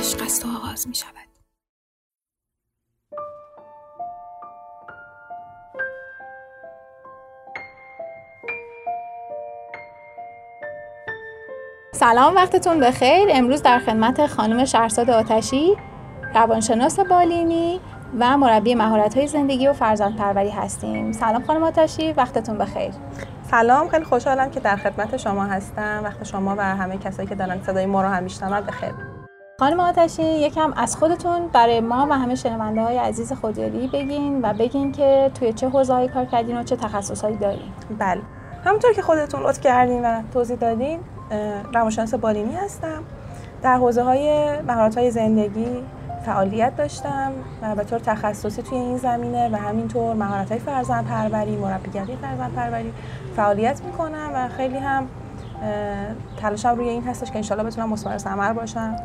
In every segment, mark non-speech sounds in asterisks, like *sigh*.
عشق است و آغاز می شود. سلام وقتتون بخیر. امروز در خدمت خانم شهرزاد آتشی روانشناس بالینی و مربی مهارت های زندگی و فرزند پروری هستیم. سلام خانم آتشی وقتتون بخیر. سلام خیلی خوشحالم که در خدمت شما هستم. وقت شما و همه کسایی که دارن صدای ما رو هم میشنون بخیر خانم آتشی یکم از خودتون برای ما و همه شنونده های عزیز خودیاری بگین و بگین که توی چه حوزه‌ای کار کردین و چه تخصصهایی دارین. بله. همونطور که خودتون لطف کردین و توضیح دادین روانشناس بالینی هستم. در حوزه های مهارت های زندگی فعالیت داشتم و به طور تخصصی توی این زمینه و همینطور مهارت های فرزند پروری مربیگری فرزند پروری فعالیت می‌کنم و خیلی هم تلاشم روی این هستش که انشالله بتونم مثمر ثمر باشم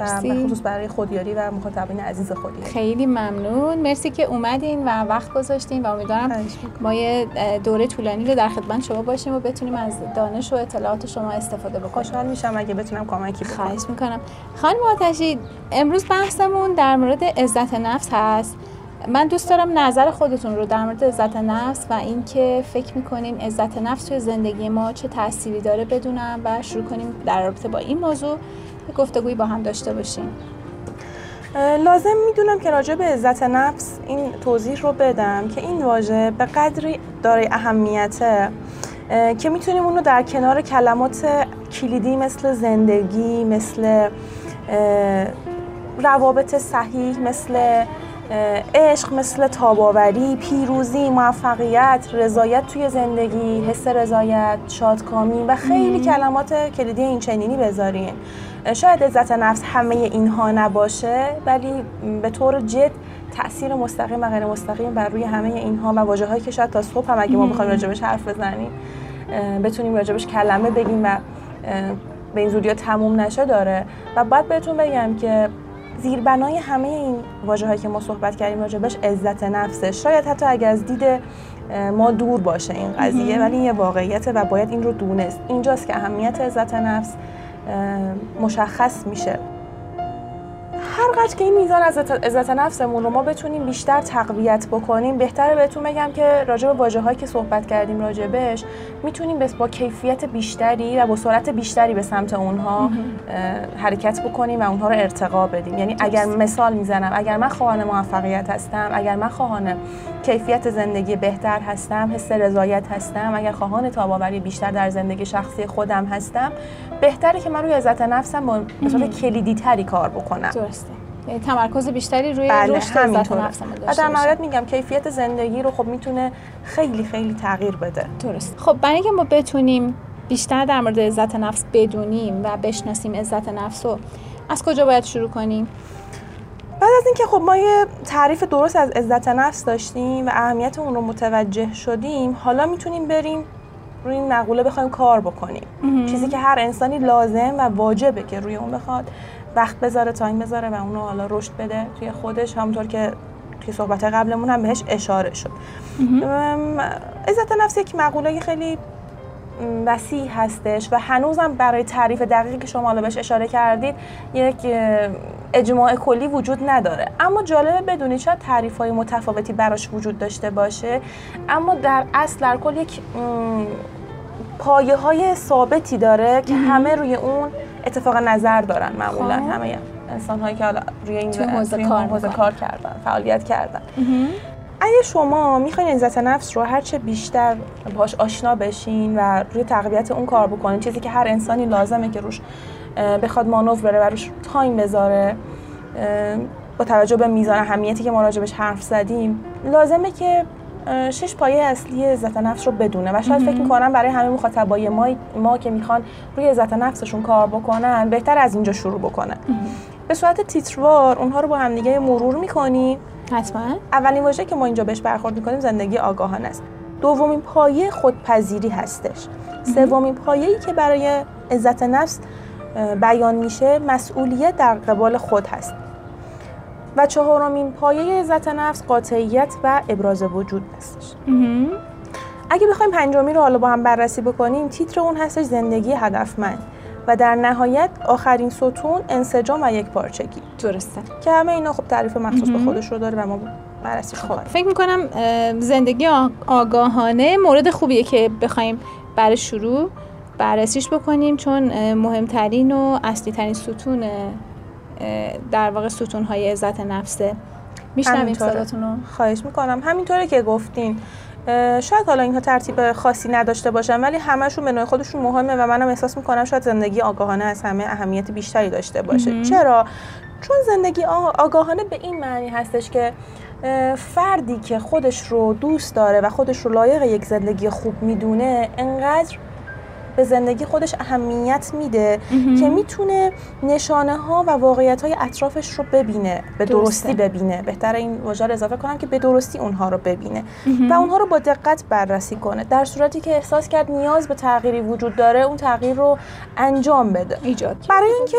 و خصوص برای خودیاری و مخاطبین عزیز خودیاری. خیلی ممنون. مرسی که اومدین و وقت گذاشتین و امیدوارم ما یه دوره طولانی رو در خدمت شما باشیم و بتونیم از دانش و اطلاعات شما استفاده بکنیم. خوشحال میشم اگه بتونم کمکی بکنم. خواهش می‌کنم. خانم آتشی امروز بحثمون در مورد عزت نفس هست. من دوست دارم نظر خودتون رو در مورد عزت نفس و اینکه فکر می‌کنین عزت نفس توی زندگی ما چه تأثیری داره بدونم و شروع کنیم در رابطه با این موضوع. گفتگویی با هم داشته باشیم. لازم می‌دونم که راجع به عزت نفس این توضیح رو بدم که این واژه به قدری داره اهمیته که می‌تونیم اون رو در کنار کلمات کلیدی مثل زندگی مثل روابط صحیح مثل عشق مثل تاباوری، پیروزی، موفقیت، رضایت توی زندگی، حس رضایت، شادکامی و خیلی کلمات کلیدی این چنینی بذاریم. شاید عزت نفس همه اینها نباشه ولی به طور جد تاثیر مستقیم و غیر مستقیم بر روی همه اینها و واژه هایی که شاید تا صبح هم اگه ما بخوایم راجبش حرف بزنیم بتونیم راجبش کلمه بگیم و به این زودی تموم نشه داره. و باید بهتون بگم که زیربنای همه این هایی که ما صحبت کردیم راجبش عزت نفسه. شاید حتی اگر از دید ما دور باشه این قضیه ولی یه واقعیته و باید این رو دونست. اینجاست که اهمیت عزت نفس مشخص میشه. هر قدر که این میزان از عزت نفسمون رو ما بتونیم بیشتر تقویت بکنیم بهتره بهتون بگم که راجع به واژه هایی که صحبت کردیم راجبش می‌تونیم با کیفیت بیشتری و با سرعت بیشتری به سمت اونها حرکت بکنیم و اونها رو ارتقا بدیم. یعنی اگر مثال می‌زنم اگر من خواهان موفقیت هستم اگر من خواهان کیفیت زندگی بهتر هستم حس رضایت هستم اگر خواهان تاباوری بیشتر در زندگی شخصی خودم هستم بهتره که من روی عزت نفسم با کلیدی تری کار بکنم. یعنی تمرکز بیشتری روی بله رشد عزت نفسم و در نهایت میگم کیفیت زندگی رو خب می‌تونه خیلی خیلی تغییر بده. درست. خب برای اینکه ما بتونیم بیشتر در مورد عزت نفس بدونیم و بشناسیم عزت نفس رو از کجا باید شروع کنیم؟ بعد از اینکه خب ما یه تعریف درست از عزت نفس داشتیم و اهمیت اون رو متوجه شدیم حالا می‌تونیم بریم روی این مقوله بخوایم کار بکنیم. چیزی که هر انسانی لازم و واجبه که روی اون بخواد. وقت بذاره تایم بذاره و اونو حالا رشد بده توی خودش. همونطور که توی صحبت قبلمون هم بهش اشاره شد. عزت نفس یک مقوله خیلی وسیع هستش و هنوزم برای تعریف دقیقی که شما بهش اشاره کردید یک اجماع کلی وجود نداره. اما جالبه بدونید شاید تعریف های متفاوتی براش وجود داشته باشه. اما در اصل در کل یک پایه های ثابتی داره که همه روی اون اتفاق نظر دارن معمولا. خب. همه انسان هایی که روی این حوزه کار, کار کردن فعالیت کردن. اگه شما می‌خواین عزت نفس رو هرچه بیشتر باش آشنا بشین و روی تقویت اون کار بکنین چیزی که هر انسانی لازمه که روش بخواد مانور بره و روش تایم بذاره با توجه به میزان اهمیتی که ما راجبش حرف زدیم لازمه که شش پایه اصلی عزت نفس رو بدونه و شاید فکر می‌کنم برای همه مخاطبای ما ما که می‌خوان روی عزت نفسشون کار بکنن بهتر از اینجا شروع بکنن. به صورت تیتروار اونها رو با هم دیگه مرور می‌کنیم حتما. اولین واژه که ما اینجا بهش برخورد می‌کنیم زندگی آگاهانه است. دومین پایه خودپذیری هستش. سومین پایه‌ای که برای عزت نفس بیان میشه مسئولیت در قبال خود هست. و چهارمین پایه عزت نفس قاطعیت و ابراز وجود هستش. اگه بخوایم پنجمی رو حالا با هم بررسی بکنیم تیتر اون هستش زندگی هدفمند و در نهایت آخرین ستون انسجام و یک پارچگی. درسته. که همه اینا خب تعریف مخصوص به خودش رو داره و ما بررسی خب فکر می‌کنم زندگی آگاهانه مورد خوبیه که بخوایم برای شروع بررسیش بکنیم چون مهمترین و اصلی ترین ستون در واقع ستون های عزت نفسه میشنویم صداتون رو. خواهش می‌کنم. همینطوره که گفتین. شاید حالا اینها ترتیب خاصی نداشته باشن ولی همشون به نوع خودشون مهمه و منم احساس می‌کنم شاید زندگی آگاهانه از همه اهمیت بیشتری داشته باشه. چرا؟ چون زندگی آگاهانه به این معنی هستش که فردی که خودش رو دوست داره و خودش رو لایق یک زندگی خوب می‌دونه انقدر به زندگی خودش اهمیت میده که می‌تونه نشانه ها و واقعیت های اطرافش رو ببینه به درستی ببینه. بهتر این واژه اضافه کنم که به درستی اونها رو ببینه و اونها رو با دقت بررسی کنه در صورتی که احساس کرد نیاز به تغییری وجود داره اون تغییر رو انجام بده. ایجاد. برای اینکه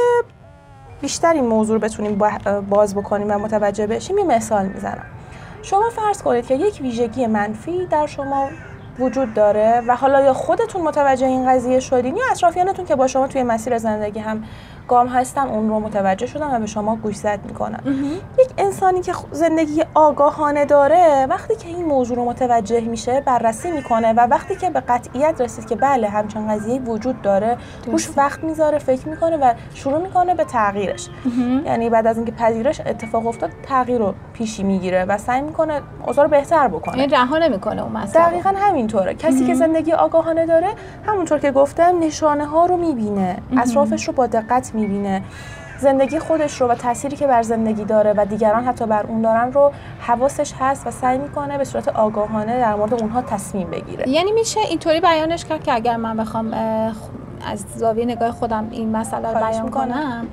بیشتر این موضوع رو بتونیم باز بکنیم و متوجه بشیم یه مثال می‌زنم. شما فرض کنید که یک ویژگی منفی در شما وجود داره و حالا یا خودتون متوجه این قضیه شدین یا اطرافیانتون که با شما توی مسیر زندگی هم گام هستن اون رو متوجه شدن و به شما گوشزد می‌کنن یک انسانی که زندگی آگاهانه داره وقتی که این موضوع رو متوجه میشه بررسی می‌کنه و وقتی که به قطعیت رسید که بله همچین قضیه وجود داره روش وقت می‌ذاره فکر می‌کنه و شروع می‌کنه به تغییرش. یعنی بعد از اینکه پذیرش اتفاق افتاد تغییر رو پیشی می‌گیره و سعی می‌کنه اوضاع رو بهتر بکنه. یعنی رها نمی‌کنه اون مسئله. دقیقا همینطوره. کسی که زندگی آگاهانه داره همونطور که گفتم نشانه ها رو می‌بینه. اطرافش رو با دقت می‌بینه. زندگی خودش رو و تأثیری که بر زندگی داره و دیگران حتی بر اون دارن رو حواسش هست و سعی می‌کنه به صورت آگاهانه در مورد اونها تصمیم بگیره. یعنی میشه اینطوری بیانش کرد که اگر من بخوام از زاویه نگاه خودم این مسئله رو بیان کنم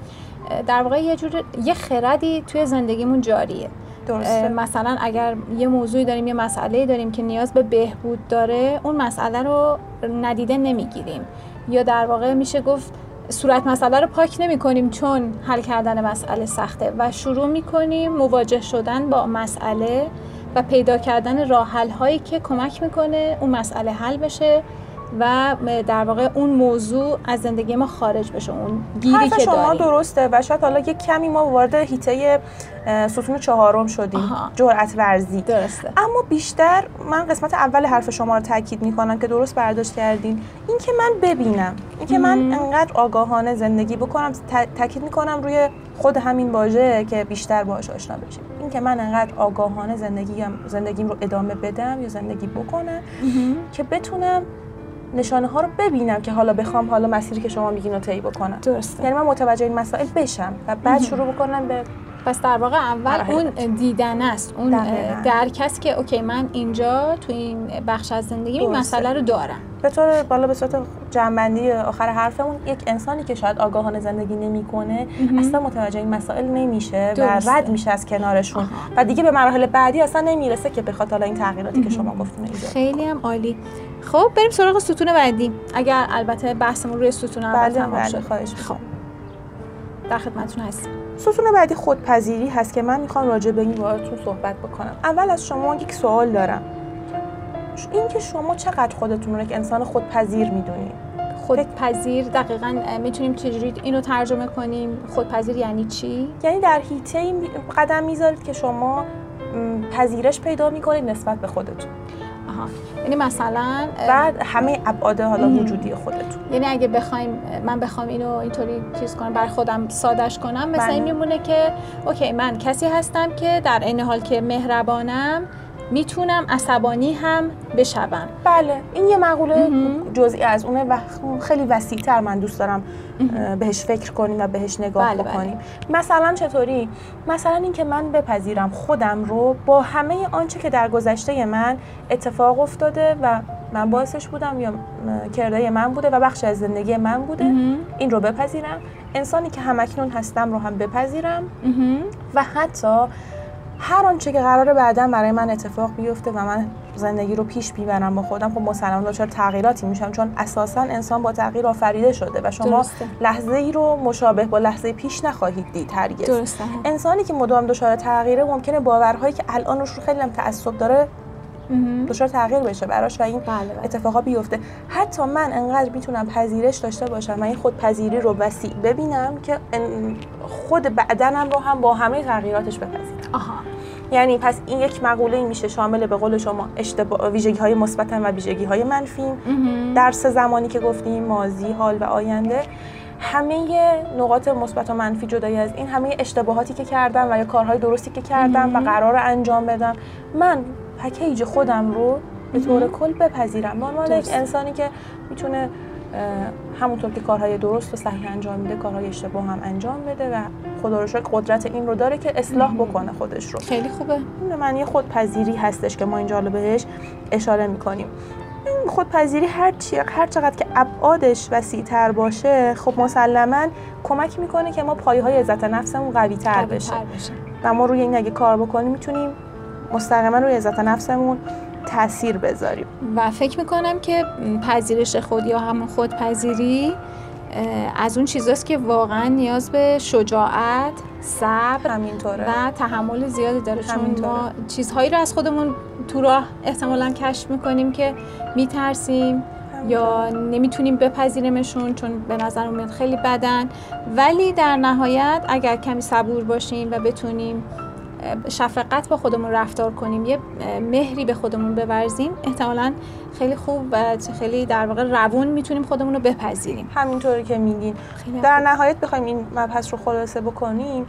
در واقع یه جور یه خردی توی زندگیمون جاریه. درسته. مثلا اگر یه موضوعی داریم یه مسئله داریم که نیاز به بهبود داره اون مسئله رو ندیده نمی‌گیریم. یا در واقع میشه گفت صورت مسئله رو پاک نمی کنیم چون حل کردن مسئله سخته و شروع می کنیم مواجه شدن با مسئله و پیدا کردن راه هایی که کمک می‌کنه اون مسئله حل بشه. و در واقع اون موضوع از زندگی ما خارج بشه اون گیری که شما داریم. درسته و شاید حالا یک کمی ما وارد هیته ستون چهارم شدیم جرأت ورزی. درسته. اما بیشتر من قسمت اول حرف شما رو تاکید می‌کنم که درست برداشت کردین. این که من ببینم این که من انقدر آگاهانه زندگی بکنم تاکید می‌کنم روی خود همین واژه که بیشتر باهاش آشنا بشیم. این که من انقدر آگاهانه زندگیم زندگیم رو ادامه بدم یا زندگی بکنم که بتونم نشانه ها رو ببینم که حالا بخوام حالا مسیری که شما میگین رو طی بکنم. درسته. یعنی من متوجه این مسائل بشم و بعد شروع بکنم به پس در واقع اول اون دیدن است. اون درک است که اوکی من اینجا تو این بخش از زندگی این مسئله رو دارم. به طور بالا به صورت جنبندی آخر حرفمون یک انسانی که شاید آگاهانه زندگی نمی‌کنه اصلا متوجه این مسائل نمیشه و رد میشه از کنارشون. و دیگه به مراحل بعدی اصلا نمی‌رسه که بخاطر حالا این تغییراتی که شما گفتین خیلی هم عالی. خب بریم سراغ ستون بعدی. اگر البته بحثمون روی ستون اول بله تمام بله شد. خواهش خب. در خدمتتون هستیم. ستون بعدی خودپذیری هست که من می‌خوام راجع به این باهاتون صحبت بکنم. اول از شما یک سوال دارم. این که شما چقدر خودتون رو یک انسان خودپذیر می‌دونید خودپذیر دقیقا می‌تونیم چجوری اینو ترجمه کنیم؟ خودپذیر یعنی چی؟ یعنی در هیته قدم می‌ذارید که شما پذیرش پیدا می‌کنید نسبت به خودتون. آها. یعنی مثلا بعد همه ابعاد حالا وجودی خودتون. یعنی اگه بخوایم من بخوام اینو اینطوری چیز کنم بر خودم سادش کنم مثلا این بله. میمونه که اوکی من کسی هستم که در این حال که مهربانم می‌تونم عصبانی هم بشوم. بله این یه مقوله جزئی از اونه و خیلی وسیعتر من دوست دارم بهش فکر کنیم و بهش نگاه بله, بله. بکنیم. مثلا چطوری؟ مثلا اینکه من بپذیرم خودم رو با همه آنچه که در گذشته من اتفاق افتاده و من باعثش بودم یا کرده من بوده و بخش از زندگی من بوده این رو بپذیرم. انسانی که همکنون هستم رو هم بپذیرم. و حتی هر آنچه که قراره بعدا برای من اتفاق بیفته و من زندگی رو پیش می‌برم با خودم خب مسلما دچار تغییراتی میشم چون اساسا انسان با تغییر آفریده شده و شما درسته. لحظه ای رو مشابه با لحظه پیش نخواهید دید هرگز درسته. انسانی که مدام دچار تغییره ممکنه باورهایی که الان روش رو خیلی هم تعصب داره دچار تغییر بشه براش و این بله بله. اتفاقا بیفته. حتی من انقدر می‌تونم پذیرش داشته باشم و این خودپذیری رو وسیع ببینم که خود بدنم رو هم با همه تغییراتش بپذیرم. آها. یعنی پس این یک مقوله میشه شامل به قول شما اشتباه ویژگی های مثبت و ویژگی های منفی سه زمانی که گفتیم ماضی حال و آینده همه نقاط مثبت و منفی جدای از این همه اشتباهاتی که کردم و یا کارهای درستی که کردم و قرار انجام بدم. من پکیج خودم رو به طور کل بپذیرم. به یک. انسانی که می‌تونه همونطور که کارهای درست و صحیح انجام میده کارهای اشتباه هم انجام بده و خدا رو شکر قدرت این رو داره که اصلاح بکنه خودش رو. خیلی خوبه. این معنی خودپذیری هستش که ما اینجا حالا بهش اشاره می‌کنیم. این خودپذیری هر چی هر چقدر که ابعادش وسیع‌تر باشه خب مسلما کمک می‌کنه که ما پایه های عزت نفسمون قوی تر قوی بشه. بشه. و ما روی این اگه کار بکنیم می‌تونیم مستقیما روی عزت نفسمون تاثیر بذاریم. و فکر می‌کنم که پذیرش خود یا همون خودپذیری از اون چیزاست که واقعا نیاز به شجاعت صبر و تحمل زیادی داره. چون. ما چیزهایی رو از خودمون تو راه احتمالا کشف می‌کنیم که میترسیم یا نمی‌تونیم بپذیریمشون چون به نظر میاد خیلی بدن. ولی در نهایت اگر کمی صبور باشیم و بتونیم شفقت با خودمون رفتار کنیم یه مهری به خودمون بورزیم احتمالا خیلی خوب و خیلی در واقع روون می‌تونیم خودمون رو بپذیریم همینطوری که میگین در. نهایت بخوایم این مبحث رو خلاصه بکنیم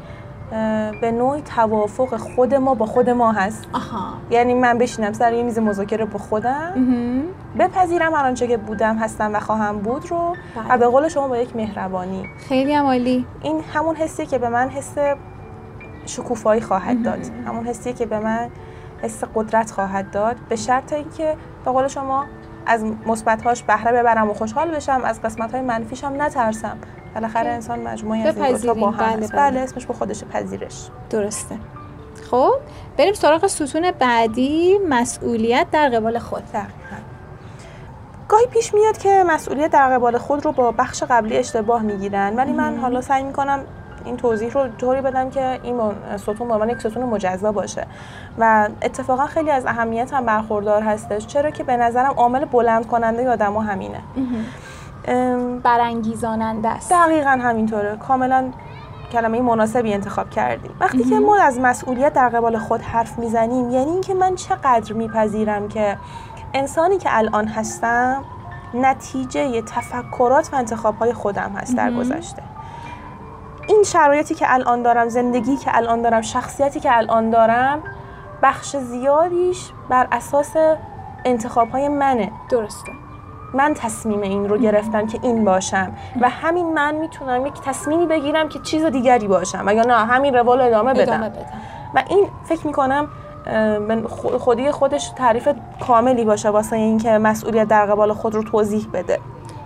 به نوعی توافق خود ما با خود ما هست آها یعنی من بشینم سر یه میز مذاکره با خودم. بپذیرم هر آنچه که بودم هستم و خواهم بود رو بله. و به قول شما با یک مهربانی خیلی هم عالی این همون حسیه که به من حس شکوفایی خواهد داد. همون حسیه که به من حس قدرت خواهد داد. به شرط اینکه به قول شما از مثبت‌هاش بهره ببرم و خوشحال بشم از قسمت‌های منفیش هم نترسم. بالاخره که انسان مجموعی از این با هم. بله، بله. بله. اسمش به خودش پذیرش. درسته. خب بریم سراغ ستون بعدی مسئولیت در قبال خود. گاهی پیش میاد که مسئولیت در قبال خود رو با بخش قبلی اشتباه می‌گیرن ولی من حالا سعی می‌کنم این توضیح رو طوری بدم که این ستون به عنوان یک ستون مجزا باشه. و اتفاقا خیلی از اهمیت هم برخوردار هستش. چرا که به نظرم عامل بلند کننده آدما همینه. برانگیزاننده است. دقیقا همینطوره. کاملا کلمه مناسبی انتخاب کردیم. وقتی که ما از مسئولیت در قبال خود حرف می‌زنیم یعنی اینکه من چقدر میپذیرم که انسانی که الان هستم نتیجه تفکرات و انتخابهای خودم هست در گذشته. این شرایطی که الان دارم زندگی که الان دارم شخصیتی که الان دارم بخش زیادیش بر اساس انتخابهای منه. درسته. من تصمیم این رو گرفتم که این باشم و همین من می‌تونم یک تصمیمی بگیرم که چیز دیگری باشم و یا نه همین روال رو ادامه بدم. ادامه بدم. و این فکر می‌کنم خودی خودش تعریف کاملی باشه واسه اینکه مسئولیت در قبال خود رو توضیح بده.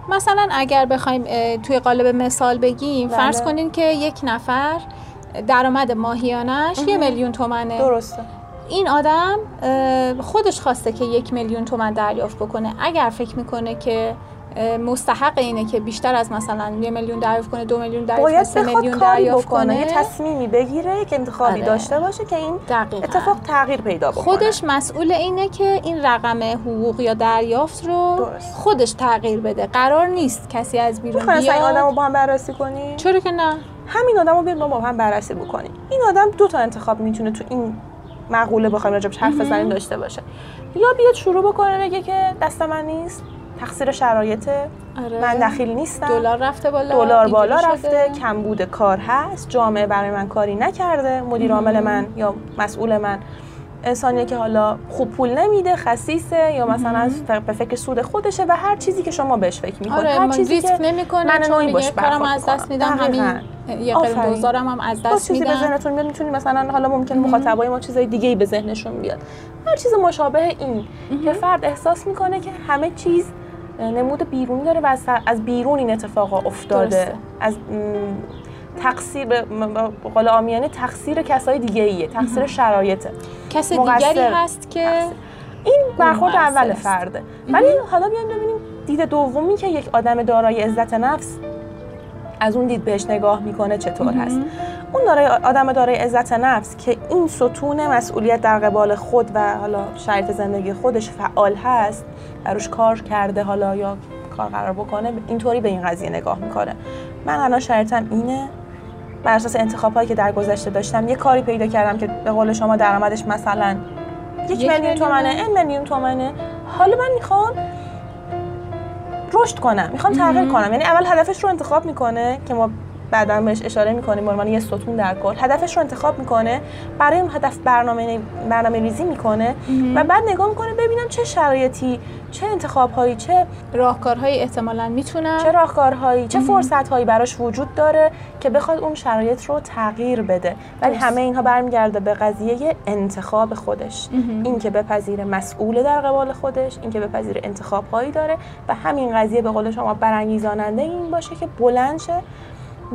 مثلا اگر بخوایم توی قالب مثال بگیم بله. فرض کنین که یک نفر درآمد ماهیانش یه میلیون تومنه. درسته. این آدم خودش خواسته که یک میلیون تومن دریافت بکنه. اگر فکر می‌کنه که مستحق اینه که بیشتر از مثلا یه میلیون دریافت کنه دو میلیون دریافت کنه سه میلیون دریافت کنه یه تصمیمی بگیره یک انتخابی آره. داشته باشه که این دقیقاً. اتفاق تغییر پیدا بکنه. خودش مسئول اینه که این رقم حقوق یا دریافت رو درست. خودش تغییر بده. قرار نیست کسی از بیرون می‌خواین این آدم رو بیاد با هم بررسی کنیم چرا که نه. همین آدم رو بیاید ما با هم بررسی بکنیم. این آدم دو تا انتخاب می‌تونه تو این مقوله بخوایم راجبش حرف بزنیم داشته باشه. یا بیاد شروع بکنه بگه که دست من نیست. تقصیر شرایطه آره. من دخیل نیستم دلار رفته بالا دلار بالا. رفته کمبود کار هست جامعه برای من کاری نکرده مدیر عامل من یا مسئول من انسانیه که حالا خوب پول نمیده خسیسه یا مثلا ف- به فکر سود خودشه و هر چیزی که شما بهش فکر می‌کنید آره هر من چیزی ریسک که نمی‌کنه من چون باش کارم از دست. میدم همین. یه آفرین. دوزارم هم از دست چیزی به میدم ذهنتون بیاد می‌تونید مثلا حالا ممکنه مخاطبای ما چیزای دیگه ای به ذهنشون بیاد هر چیز مشابه این که فرد احساس می‌کنه که همه چیز نمود بیرون داره و از, بیرون این اتفاق افتاده درسته. از تقصیر به قول عامیانه تقصیر کسای دیگه ایه تقصیر شرایطه کس. دیگری هست که تقصیر. این برخورد اول. فرده ولی حالا بیایم ببینیم دید دومی که یک آدم دارای عزت نفس از اون دید بهش نگاه می‌کنه چطور هست اون دارای آدم دارای عزت نفس که این ستون مسئولیت در قبال خود و حالا شرایط زندگی خودش فعال هست و روش کار کرده حالا یا کار قرار بکنه اینطوری به این قضیه نگاه می‌کنه. من الان شرایطم اینه بر اساس انتخاب هایی که در گذشته داشتم یه کاری پیدا کردم که به قول شما درآمدش مثلا یک میلیون تومنه این میلیون تومنه. حالا من می‌خوام رشد کنم می‌خوام تغییر کنم. یعنی اول هدفش رو انتخاب می‌کنه که ما بعدا بهش اشاره می‌کنیم به عنوان یه ستون در کل. هدفش رو انتخاب می‌کنه برای اون هدف برنامه برنامه ریزی می‌کنه و بعد نگاه می‌کنه ببینم چه شرایطی چه انتخاب هایی چه راهکارهایی احتمالا می‌تونم چه راهکارهایی چه فرصت هایی براش وجود داره که بخواد اون شرایط رو تغییر بده. ولی. همه اینها برمیگرده به قضیه انتخاب خودش. این که بپذیر مسئول در قبال خودش این که بپذیر انتخاب هایی داره و همین قضیه به قول شما برانگیزاننده این باشه که بلند شه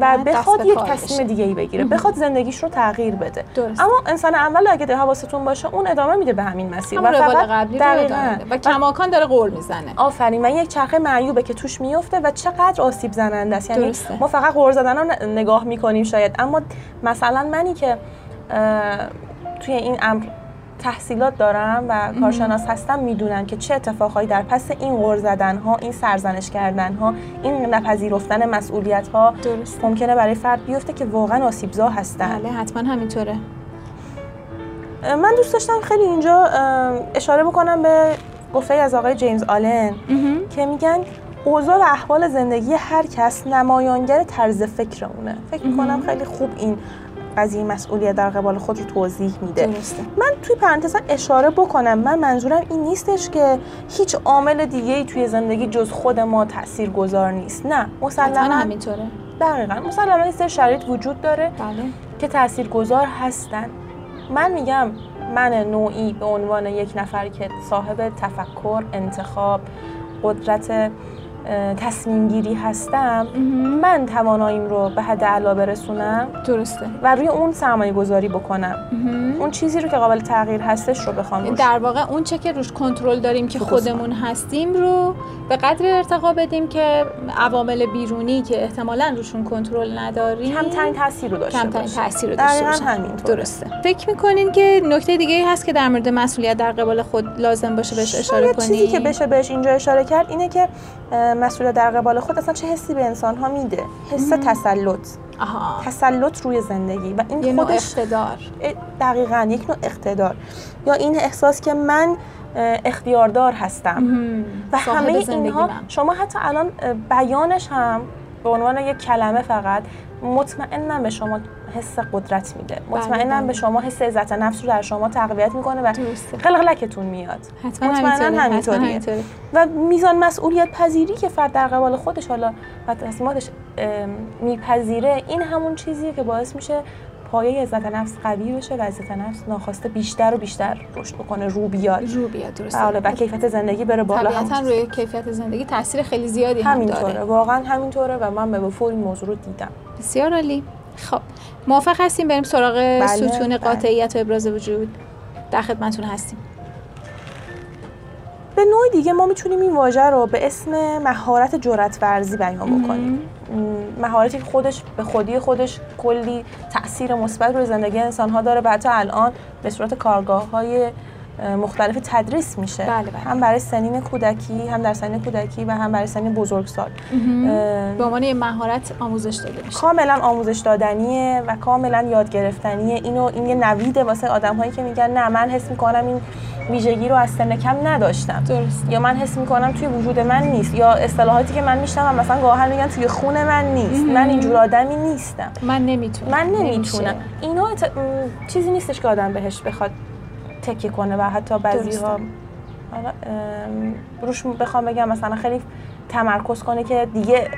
و و بخواد یک تصمیم. دیگه ای بگیره بخواد زندگیش رو تغییر بده درست. اما انسان اول اگه ده حواستون باشه اون ادامه میده به همین مسیر همون روال فقط قبلی رو. ادامه. و کماکان داره قول می‌زنه آفرین و این یک چرخه معیوبه که توش میفته و چقدر آسیب زننده است یعنی درسته. ما فقط غور زدن رو نگاه می‌کنیم شاید اما مثلا منی که توی این امر تحصیلات دارم و کارشناس هستم می‌دونم که چه اتفاقهایی در پس این غور زدن ها این سرزنش کردن ها این نپذیرفتن مسئولیت ها درسته. ممکنه برای فرد بیفته که واقعا آسیبزا هستن. بله حتما همینطوره. من دوست داشتم خیلی اینجا اشاره بکنم به گفته از آقای جیمز آلن که میگن اوضاع و احوال زندگی هر کس نمایانگر طرز فکر اونه فکر می‌کنم خیلی خوب این قضیه مسئولیت در قبال خود رو توضیح میده. من توی پرانتز اشاره بکنم. من منظورم این نیستش که هیچ عامل دیگه ای توی زندگی جز خود ما تأثیر گذار نیست. نه مسلما همینطوره. دقیقا. مسلما این سری شرایط وجود داره بله. که تاثیرگذار هستن. من میگم من نوعی به عنوان یک نفر که صاحب تفکر انتخاب قدرت تصمیم گیری هستم من تواناییم رو به حد اعلا برسونم درسته. و روی اون سرمایه گذاری بکنم اون چیزی رو که قابل تغییر هستش رو بخوام روش در واقع اون چه که روش کنترل داریم که. خودمون هستیم رو به قدر ارتقا بدیم که عوامل بیرونی که احتمالا روشون کنترل نداریم کمترین تاثیر رو داشته کمترین تاثیر رو داشته باشه همینطوره. درسته. فکر می‌کنین که نکته دیگه هست که در مورد مسئولیت در قبال خود لازم باشه بهش اشاره کنیم چیزی که بشه بهش اینجا اشاره کرد اینه که اه، مسئولیت در قبال خود اصلا چه حسی به انسان ها میده؟ حس تسلط. آها. تسلط روی زندگی و این یه نوع خودش اقتدار. دقیقا یک نوع اقتدار. یا این احساس که من اختیاردار هستم. و همه اینها. شما حتی الان بیانش هم به عنوان یک کلمه فقط مطمئنا به شما حس قدرت میده مطمئنا بله. به شما حس عزت نفس رو در شما تقویت می‌کنه و. قلقلکتون میاد مطمئناً همینطوریه. و میزان مسئولیت پذیری که فرد در قبال خودش حالا و تصمیماتش میپذیره این همون چیزیه که باعث میشه پایه عزت نفس قوی بشه و عزت نفس ناخواسته بیشتر و بیشتر رشد بکنه رو بیاد. رو بیاد درسته. حالا و کیفیت زندگی بره بالا. طبیعتا روی کیفیت زندگی تاثیر خیلی زیادی هم همینطوره داره. واقعا همینطوره و من به وفور این موضوع رو دیدم. بسیار عالی. خب موافق هستیم بریم سراغ بله، ستون بله. قاطعیت و ابراز وجود. در خدمتتون هستیم. به نوع دیگه ما می‌تونیم این واژه رو به اسم مهارت جرأت ورزی بیان بکنیم. مهارتی که خودش به خودی خودش کلی تاثیر مثبت روی زندگی انسان ها داره و حتی الان به صورت کارگاه های مختلف تدریس میشه. بله، بله. هم برای سنین کودکی هم در سنین کودکی و هم برای سنین بزرگسال. به عنوان یه مهارت آموزش داده میشه. کاملا آموزش دادنیه و کاملا یاد گرفتنیه. اینو این یه نویده واسه آدم هایی که میگن نه من حس می‌کنم این ویژگی رو از سن کم نداشتم. درست یا من حس می‌کنم توی وجود من نیست. یا اصطلاحاتی که من میشنوم مثلا گاهن میگن توی خون من نیست. من اینجور آدمی نیستم. من نمی‌تونم. من. نمی‌تونم. اینا ات- چیزی نیستش که آدم بهش بخواد تکیه کنه و حتی بعضی. ها روش بخوام بگم مثلا خیلی تمرکز کنه که دیگه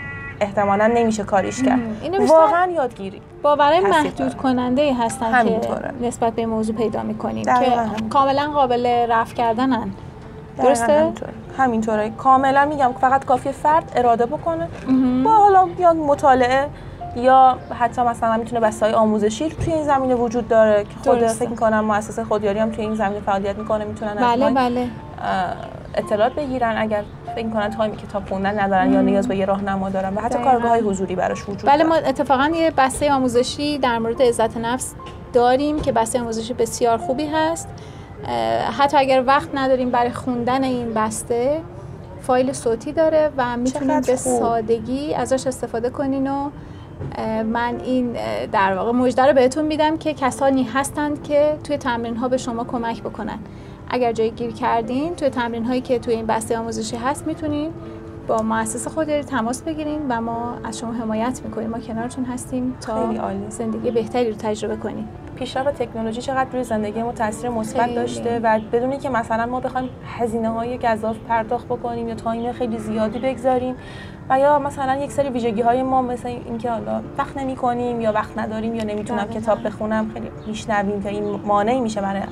احتمالا نمیشه کاریش کرد واقعا یادگیری باورهای محدود داره. کننده ای هستن که همینطوره. نسبت به این موضوع پیدا می‌کنیم که همینطور. کاملا قابل رفع کردنن درسته؟ همینطوره همینطوره کاملا میگم فقط کافی فرد اراده بکنه با حالا یا مطالعه یا حتی مثلا می‌تونه بسای آموزشی توی این زمینه وجود داره که خود درسته. فکر می‌کنم مؤسسه خودیاری هم توی این زمینه فعالیت می‌کنه می‌تونن بله بله. اطلاعات بگیرن. اگر فکر کنن تایم کتاب خوندن ندارن یا نیاز به یه راهنما دارن و حتی کارگاه های حضوری براش وجود بله ما اتفاقا یه بسته آموزشی در مورد عزت نفس داریم که بسته آموزشی بسیار خوبی هست. حتی اگر وقت نداریم برای خوندن این بسته فایل صوتی داره و می‌تونید به سادگی ازش استفاده کنین و من این در واقع مجده رو بهتون میدم که کسانی هستند که توی تمرین ها به شما کمک بکنن. اگر جایی گیر کردین توی تمرین هایی که توی این بسته آموزشی هست می‌تونین با مؤسسه خود تماس بگیرین و ما از شما حمایت می‌کنیم. ما کنارتون هستیم تا زندگی بهتری رو تجربه کنیم. پیشرفت تکنولوژی چقدر روی زندگی ما تاثیر مثبت داشته و بدونی که مثلا ما بخوایم هزینه های گذاف پرداخت بکنیم یا تایم خیلی زیادی بگذاریم و یا مثلا یک سری ویژگی های ما مثل اینکه حالا وقت نمی کنیم یا وقت نداریم یا نمی‌تونم کتاب بخونم خیلی میشنویم که این مانعی میشه برای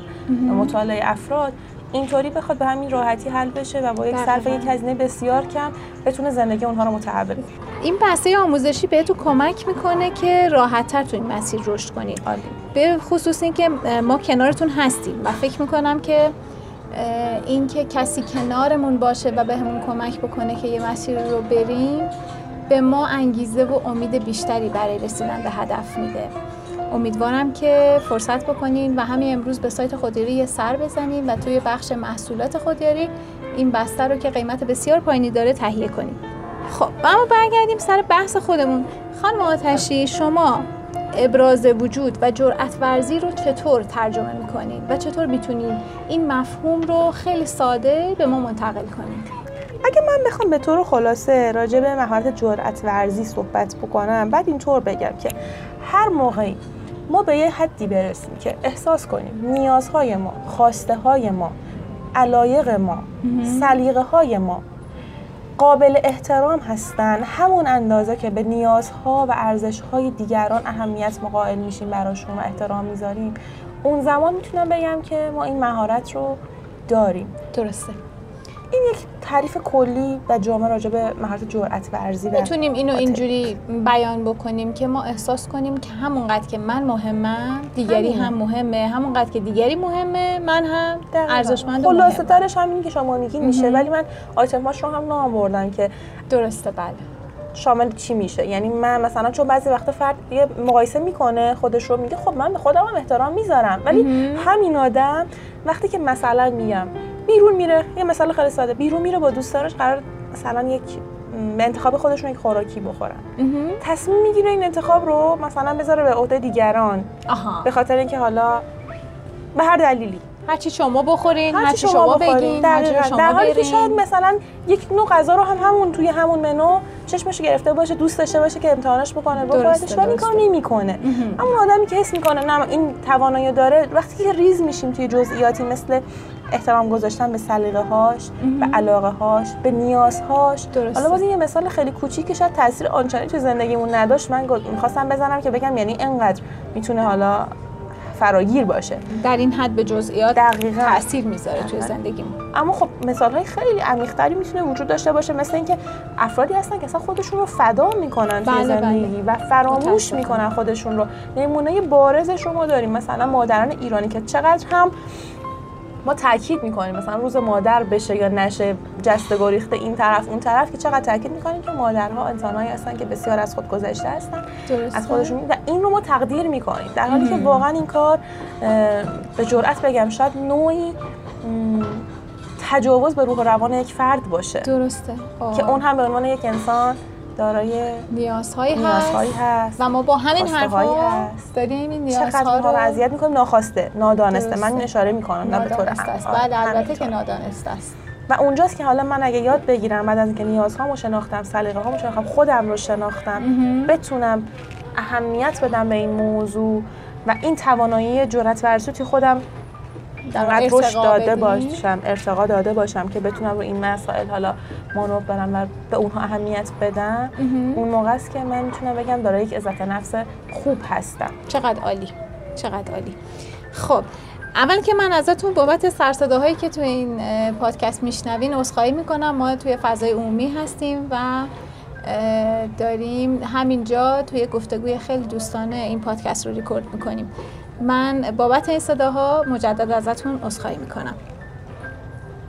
مطالعه افراد اینطوری بخواد به همین راحتی حل بشه و با یک صرف یک هزینه بسیار کم بتونه زندگی اونها رو متحول این بحثه آموزشی بهتون کمک می‌کنه که راحتتر تو این مسیر رشد کنید به خصوص اینکه ما کنارتون هستیم و فکر می‌کنم که اینکه کسی کنارمون باشه و بهمون به کمک بکنه که یه مسیر رو بریم به ما انگیزه و امید بیشتری برای رسیدن به هدف میده. امیدوارم که فرصت بکنین و همین امروز به سایت خودیاری یه سر بزنین و توی بخش محصولات خودیاری این بسته رو که قیمت بسیار پایینی داره تهیه کنیم خب اما برگردیم سر بحث خودمون. خانم آتشی شما ابراز وجود و جرأت ورزی رو چطور ترجمه می‌کنید و چطور می‌تونید این مفهوم رو خیلی ساده به ما منتقل کنید؟ اگه من بخوام به طور خلاصه راجع به مهارت جرأت ورزی صحبت بکنم بعد اینطور بگم که هر موقعی ما به یه حدی برسیم که احساس کنیم نیازهای ما خواسته های ما علایق ما سلیقه های ما قابل احترام هستن. همون اندازه که به نیازها و ارزشهای دیگران اهمیت مقایل میشیم براشون و احترام می‌ذاریم. اون زمان می‌تونم بگم که ما این مهارت رو داریم. درسته. این یک تعریف کلی و جامع راجع به مهارت جرأت ورزی می‌تونیم اینو اینجوری بیان بکنیم که ما احساس کنیم که همونقدر که من مهمم دیگری هم مهمه همونقدر که دیگری مهمه من هم ارزشمند خلاصه ترش همین که شمانگی میشه ولی من آیتماش رو هم نام بردم که درسته بله. شامل چی میشه؟ یعنی من مثلا چون بعضی وقت فرد یه مقایسه می‌کنه خودش رو میگه خب من به خودم هم احترام می‌ذارم. ولی همین آدم وقتی که مثلا میگم بیرون میره. یه مثال خیلی ساده. بیرون میره با دوستانش قرار مثلا یک به انتخاب خودشون یک خوراکی بخورن. تصمیم می‌گیره این انتخاب رو مثلا بذاره به عهده دیگران. به خاطر اینکه حالا به هر دلیلی. هرچی شما بخورین هرچی, هرچی شما, شما بگین هرچی شما در حالی که شاید مثلا یک نوع غذا رو هم همون توی همون منو چشمش گرفته باشه دوست داشته باشه که امتحانش بکنه بخوردش ولی کار نمی‌کنه. اما آدمی که حس می‌کنه نه این توانایی داره. وقتی که ریز میشیم توی جزئیاتی مثل احترام گذاشتن به سلیقه هاش به علاقه هاش به نیازهاش. حالا باز یه مثال خیلی کوچیکی شاید تاثیر آنچنانی تو زندگیمون نداشت. من می‌خواستم بزنم که بگم یعنی انقدر می‌تونه حالا فراگیر باشه. در این حد به جزئیات دقیقا. تاثیر می‌ذاره توی زندگیمون. اما خب مثال های خیلی عمیق‌تری می‌تونه وجود داشته باشه مثل اینکه افرادی هستن که اصلا خودشون رو فدا می‌کنن توی بله، بله. زندگی و فراموش می‌کنن خودشون رو. نمونه بارزش رو ما داریم. مثلا مادران ایرانی که چقدر هم ما تاکید می‌کنیم مثلا روز مادر بشه یا نشه جست گریخته این طرف اون طرف که چقدر تاکید می‌کنیم که مادرها انسانهایی هستن که بسیار از خود گذشته هستن از خودشون و این رو ما تقدیر می‌کنیم. در حالی که واقعا این کار به جرئت بگم شاید نوعی تجاوز به روح و روان یک فرد باشه. درسته. که اون هم به عنوان یک انسان دارای نیازهایی, نیازهایی هست. و ما با همین حرفا داریم این نیازها رو اذیت می‌کنیم؟ ناخواسته. نادانسته. من اشاره می‌کنم نه به طور است. بله البته که نادانسته است. و اونجاست که حالا من اگه یاد بگیرم بعد از اینکه نیازهامو شناختم سلیقه هامو شناختم خودم رو شناختم بتونم اهمیت بدم به این موضوع و این توانایی جرأت ورزی توی خودم در رشد داده باشم ارتقا داده باشم که بتونم رو این مسائل حالا مانور برم و به اونها اهمیت بدم. اون موقع است که من می‌تونم بگم داره یک عزت نفس خوب هستم. چقدر عالی چقدر عالی. خب اول که من ازتون بابت سرصداهایی که تو این پادکست میشنوین عذرخواهی می‌کنم. ما توی فضای عمومی هستیم و داریم همینجا توی گفتگوی خیلی دوستانه این پادکست رو ریکورد می‌کنیم. من بابت این صداها مجدد ازتون عذرخواهی می‌کنم.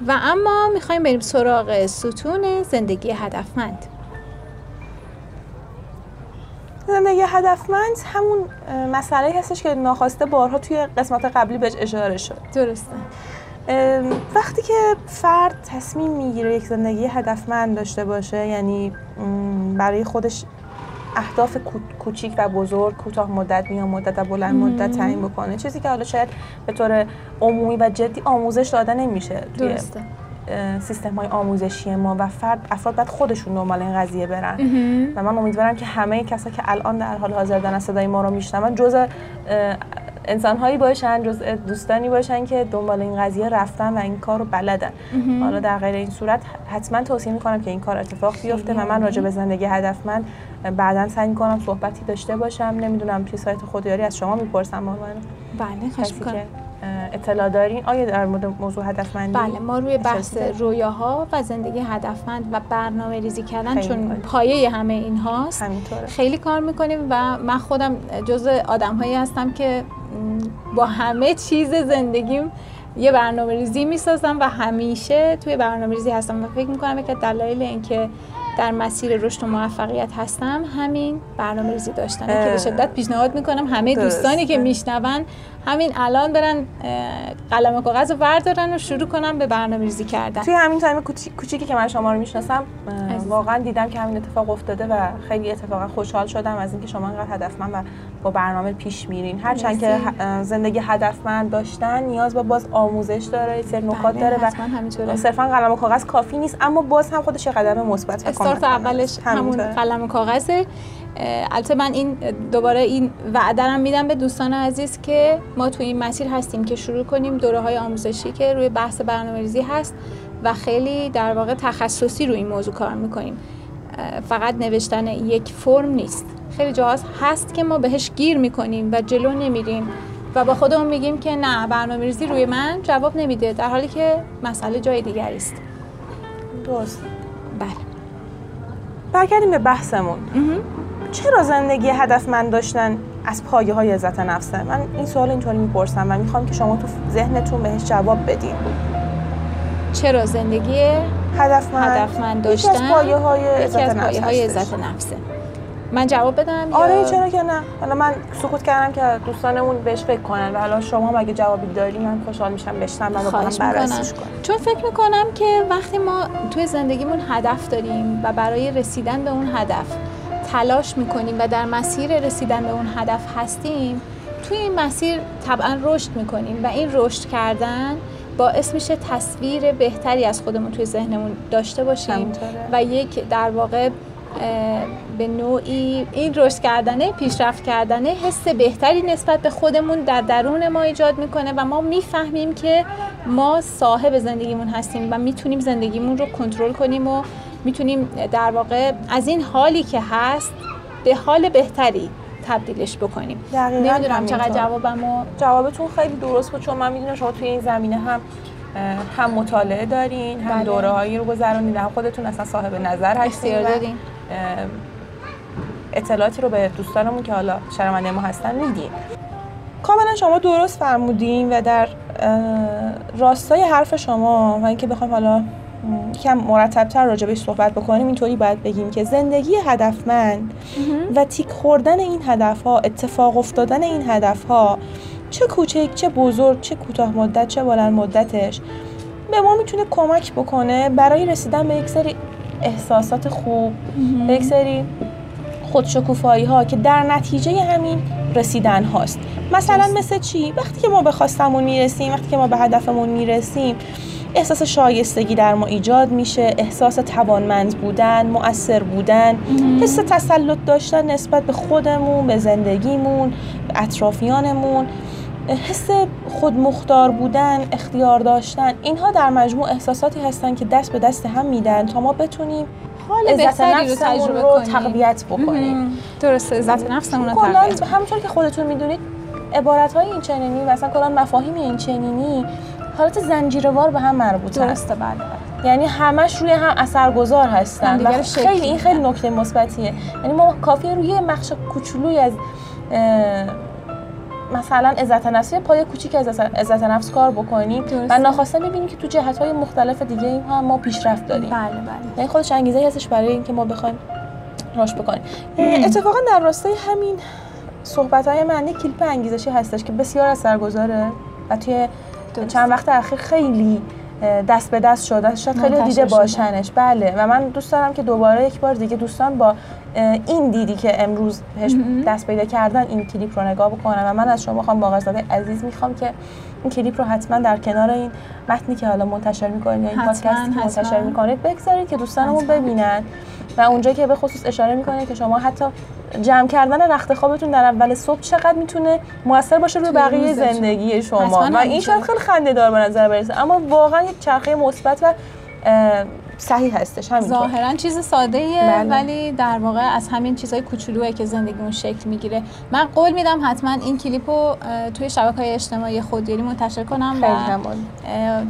و اما می‌خوایم بریم سراغ ستون زندگی هدفمند. زندگی هدفمند همون مسئله هستش که ناخواسته بارها توی قسمت قبلی بهش اشاره شد. درسته. وقتی که فرد تصمیم می‌گیره یک زندگی هدفمند داشته باشه یعنی برای خودش اهداف کوچیک و بزرگ کوتاه مدت میان مدت و بلند مدت تعیین بکنه. چیزی که حالا شاید به طور عمومی و جدی آموزش داده نمیشه درسته. سیستم های آموزشی ما و فرد افراد باید خودشون دنبال این قضیه برن. و من امیدوارم که همه کسایی که الان در حال حاضر دارن صدای ما رو میشنون جز انسان هایی باشن جز دوستانی باشن که دنبال این قضیه رفتن و این کار رو بلدن. حالا در غیر این صورت حتما توصیه می‌کنم که این کار اتفاق بیفته و من راجع به زندگی هدفمند بعدا سعی می‌کنم صحبتی داشته باشم. نمی‌دونم توی سایت خودیاری از شما می‌پرسم بله خواهش اطلاع دارین؟ آیا در مورد موضوع هدفمندی بله ما روی بحث رویاها و زندگی هدفمند و برنامه ریزی کردن چون پایه همه این هاست خیلی کار می‌کنیم و من خودم جزء آدم هایی هستم که با همه چیز زندگیم یه برنامه ریزی می‌سازم و همیشه توی برنامه ریزی هستم و فکر می‌کنم که دلایل اینکه در مسیر رشد و موفقیت هستم همین برنامه ریزی داشتن که به شدت پیشنهاد می‌کنم همه دوستانی که میشنون همین الان برن قلم و کاغذ رو بردارن و شروع کنن به برنامه ریزی کردن. توی همین time کوچیکی که من شما رو می‌شناسم واقعا دیدم که همین اتفاق افتاده و خیلی اتفاقا خوشحال شدم از اینکه شما اینقدر هدفمند و با برنامه پیش میرین. هرچند که زندگی هدفمند داشتن نیاز به باز آموزش داره سر نکات بله، داره و صرفا قلم و کاغذ کافی نیست اما باز هم خودش قدم مثبت استارت اولش همون قلم و کاغذه. البته من این دوباره این وعده میدم به دوستان عزیز که ما تو این مسیر هستیم که شروع کنیم دوره های آموزشی که روی بحث برنامه‌ریزی هست و خیلی در واقع تخصصی روی این موضوع کار می‌کنیم. فقط نوشتن یک فرم نیست. خیلی جاهاست هست که ما بهش گیر می‌کنیم و جلو نمیریم و با خودمون میگیم که نه برنامه ریزی روی من جواب نمیده در حالی که مسئله جای دیگری است. درست. بله. برگردیم به بحثمون. چرا زندگی هدفمند داشتن از پایه های عزت نفسه من این سوال اینطوری می‌پرسم و می‌خوام که شما تو ذهنتون بهش جواب بدین. چرا زندگی هدفمند, هدفمند داشتن یکی از پایه های عزت نفسه. من جواب بدم آره یا... چرا که نه؟ حالا من سکوت کردم که دوستانمون بهش فکر کنن و حالا شما اگه جوابی داری من خوشحال میشم بشنم و با بررسیش کنم چون فکر می‌کنم که وقتی ما توی زندگیمون هدف داریم و برای رسیدن به اون هدف تلاش می‌کنیم و در مسیر رسیدن به اون هدف هستیم توی این مسیر طبعا رشد می‌کنیم و این رشد کردن باعث میشه تصویر بهتری از خودمون توی ذهنمون داشته باشیم و یک در واقع به نوعی این رشد کردنه پیشرفت کردنه حس بهتری نسبت به خودمون در درون ما ایجاد می‌کنه و ما می‌فهمیم که ما صاحب زندگیمون هستیم و می‌تونیم زندگیمون رو کنترل کنیم و می‌تونیم در واقع از این حالی که هست به حال بهتری تبدیلش بکنیم. نمی‌دونم چقدر جوابمو جوابتون خیلی درست بود چون من می‌دونم شما توی این زمینه هم هم مطالعه دارین هم بله. دوره هایی رو گذرونید هم خودتون اصلا صاحب نظر هستین دارین اطلاعاتی رو به دوستانمون که حالا شرمنده ما هستن میدین. کاملا شما درست فرمودین و در راستای حرف شما و اینکه بخوام حالا یکم مرتبتر راجبش صحبت بکنیم اینطوری باید بگیم که زندگی هدفمند و تیک خوردن این هدف ها اتفاق افتادن این هدف ها چه کوچک چه بزرگ چه کوتاه مدت چه بلند مدتش به ما می‌تونه کمک بکنه برای رسیدن به یک سری احساسات خوب به یک سری خودشکوفایی ها که در نتیجه همین رسیدن هاست. مثلا مثل چی؟ وقتی که ما به خواستمون می‌رسیم وقتی که ما به هدفمون می‌رسیم احساس شایستگی در ما ایجاد میشه احساس توانمند بودن مؤثر بودن حس تسلط داشتن نسبت به خودمون به زندگیمون به اطرافیانمون حس خودمختار بودن اختیار داشتن اینها در مجموع احساساتی هستن که دست به دست هم میدن تا ما بتونیم حال بهتری رو تجربه رو تقویت بکنیم. درسته عزت نفسمون رو تقویت همونطور که خودتون می‌دونید عبارت های این چنینی مثلا کلا مفاهیم این چنینی حالت زنجیروار به هم مربوطه. درسته بله, بله. یعنی همش روی هم اثرگذار هستن. و خیلی این خیلی نکته مثبتیه. یعنی ما کافیه روی مخش کوچولوی از مثلا عزت نفسی پای کوچیک از عزت نفس کار بکنیم. و ناخواسته می‌بینیم که تو جهت های مختلف دیگه این هم ما پیشرفت داریم. بله بله. یعنی خودش انگیزه هستش برای اینکه ما بخوایم راش بکنیم. اتفاقا در راستای همین صحبت های من یک کلیپ انگیزشی هستش که بسیار اثرگذاره و توی چند وقت اخیر خیلی دست به دست شده. شاید خیلی دیده باشنش. بله. و من دوست دارم که دوباره یک بار دیگه دوستان با این دیدی که امروز دست پیدا کردن این کلیپ رو نگاه بکنم. و من از شما خواهم باقرزاده عزیز می‌خوام که این کلیپ رو حتما در کنار این متنی که حالا منتشر می‌کنید یا این پادکستی که منتشر می‌کنید بگذارید که دوستانمون ببینن. و اونجا که به خصوص اشاره می‌کنه که شما حتی جمع کردن رخت خوابتون در اول صبح چقدر می‌تونه موثر باشه روی بقیه زندگی شما. و این شاید خیلی خنده دار به نظر برسه. اما واقعا یک چرخه مثبت و صحیح هستش همینطور. ظاهرا چیز ساده ایه بله. ولی در واقع از همین چیزهای کوچولوئه که زندگیمون شکل می‌گیره. من قول میدم حتما این کلیپ رو توی شبکه های اجتماعی خودیاری منتشر کنم و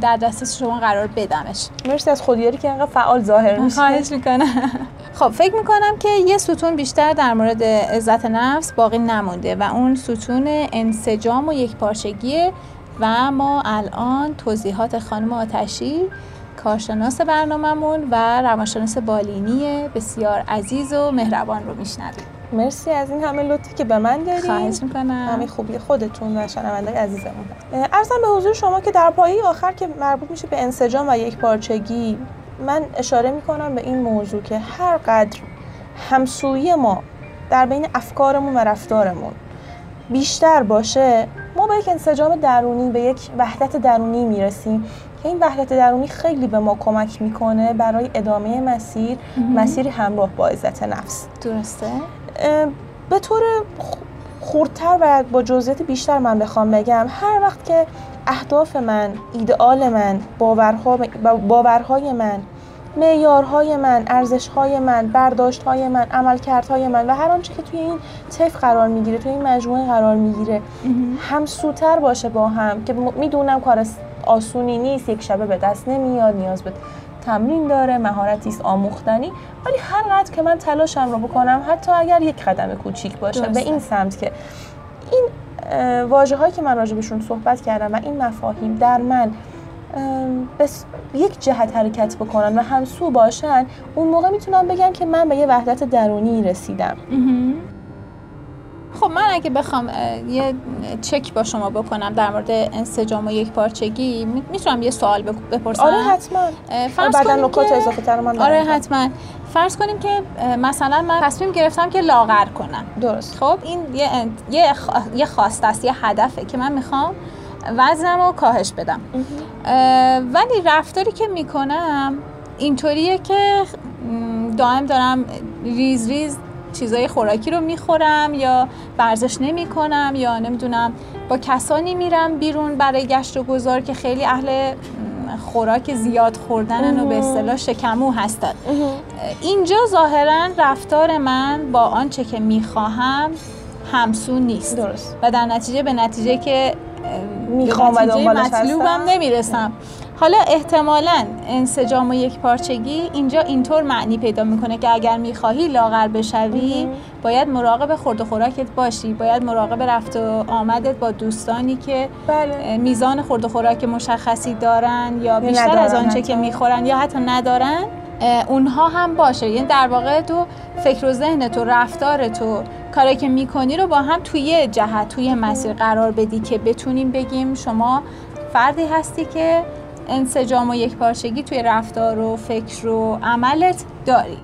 در دسترس شما قرار بدمش. مرسی از خودیاری که اینقدر فعال ظاهر میشه خواهش می‌کنم. *laughs* خب فکر می‌کنم که یه ستون بیشتر در مورد عزت نفس باقی نمونده و اون ستون انسجام و یک پارچگیه و ما الان توضیحات خانم آتشی کارشناس برنامهمون و روانشناس بالینی بسیار عزیز و مهربان رو میشنویم. مرسی از این همه لطفی که به من دارید. خواهش می‌کنم. همه خوبی خودتون و شنونده عزیزمون. ارزم به حضور شما که در پایی آخر که مربوط میشه به انسجام و یک پارچگی من اشاره می‌کنم به این موضوع که هر قدر همسویی ما در بین افکارمون و رفتارمون بیشتر باشه ما به یک انسجام درونی به یک وحدت درونی می‌رسیم. این وحدت درونی خیلی به ما کمک می‌کنه برای ادامه مسیر مسیری همراه با عزت نفس. درسته؟ به طور خوردتر و با جزئیات بیشتر من بخوام بگم هر وقت که اهداف من ایدئال من باورها باورهای من معیارهای من ارزشهای من برداشتهای من عملکردهای من و هر آنچه که توی این طیف قرار می‌گیره توی این مجموعه قرار می‌گیره. همسوتر باشه با هم که می‌دونم کار آسونی نیست یک شبه به دست نمیاد نیاز به تمرین داره مهارتی است آموختنی. ولی هر قدر که من تلاشم رو بکنم حتی اگر یک قدم کوچیک باشه به این سمت که این واژه هایی که من راجبشون صحبت کردم و این مفاهیم در من بس یک جهت حرکت بکنن و همسو باشن اون موقع می‌تونم بگم که من به یه وحدت درونی رسیدم. خب من اگه بخوام یه چک با شما بکنم در مورد انسجام و یک پارچگی می‌تونم یه سوال بپرسم؟ آره حتما. فرض بعدا نکات اضافه تر من آره حتما. فرض کنیم که مثلا من تصمیم گرفتم که لاغر کنم. درست. خب این یه یه, یه خواست است یه هدفه که من می‌خوام وزنم رو کاهش بدم. ولی رفتاری که می‌کنم اینطوریه که دائم دارم ریز ریز چیزای خوراکی رو می‌خورم یا ورزش نمی کنم یا نمی‌دونم با کسانی میرم بیرون برای گشت و گذار که خیلی اهل خوراک زیاد خوردنن و به اصطلاح شکمو هستن. اینجا ظاهرا رفتار من با آنچه که می‌خواهم همسو نیست. درست. و در نتیجه به نتیجه که می‌خوام و مطلوبم نمی‌رسم. حالا احتمالا انسجام و یک پارچگی اینجا اینطور معنی پیدا می‌کنه که اگر می‌خواهی لاغر بشوی باید مراقب خورد و خوراکت باشی. باید مراقب رفت و آمدت با دوستانی که بله. میزان خورد و خوراک مشخصی دارن یا بیشتر از آنچه که می‌خورن یا حتی ندارن. اونها هم باشه. یعنی در واقع تو فکر و ذهن تو رفتار تو کاری که می‌کنی رو با هم توی جهت توی مسیر قرار بدی که بتونیم بگیم شما فردی هستی که انسجام و یک پارچگی توی رفتار و فکر و عملت داری.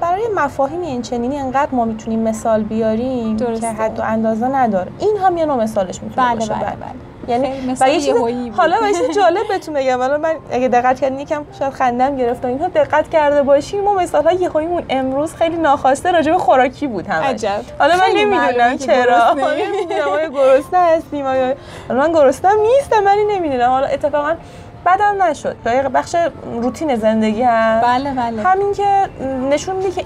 برای مفاهیم این چنینی انقدر ما می‌تونیم مثال بیاریم که حد و اندازه نداره. این هم یه نوع مثالش می‌تونه بله باشه. بله بله, بله. یعنی و چیز حالا واسه جالب بهتون بگم. الان من اگه دقت کردین یکم شاید خندم گرفت و اینها دقت کرده باشیم ما مثلا یهوییمون امروز خیلی ناخواسته راجع به خوراکی بود عجب. حالا من نمی‌دونم چرا. نمی‌دونم *laughs* آیا گرسنه هستیم. آیا من گرسنه نیستم من نمی‌دونم. حالا اتفاقا بدم نشد. بخش روتین زندگی هست. بله بله. همین که نشون میده که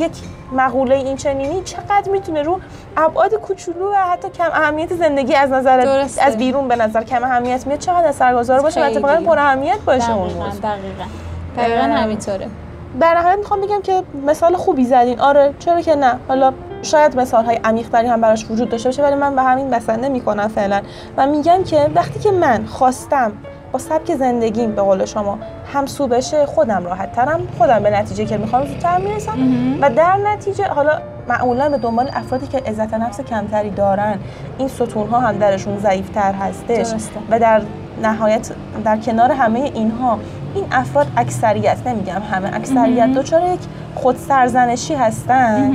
یک مقوله این چنینی چقدر می‌تونه رو ابعاد کوچولو و حتی کم اهمیت زندگی از نظر درسته. از بیرون به نظر کم اهمیت میاد چقدر اثرگذار باشه و اتفاقا پر اهمیت باشه اون دقیقاً دقیقاً. دقیقاً همینطوره. در نهایت می‌خوام بگم که مثال خوبی زدین. آره چرا که نه. حالا شاید مثال های عمیق هم براش وجود داشته باشه ولی من به همین بسنده می‌کنم فعلا. و میگم که وقتی که من خواستم با سبک زندگیم به قول شما همسو بشه خودم راحت ترم. خودم به نتیجه که می‌خوام زودتر می‌رسم. و در نتیجه حالا معمولا به دنبال افرادی که عزت نفس کمتری دارن این ستون ها هم درشون ضعیفتر هستش. و در نهایت در کنار همه اینها این افراد اکثریت نمیگم همه اکثریت دچار یک خود سرزنشی هستن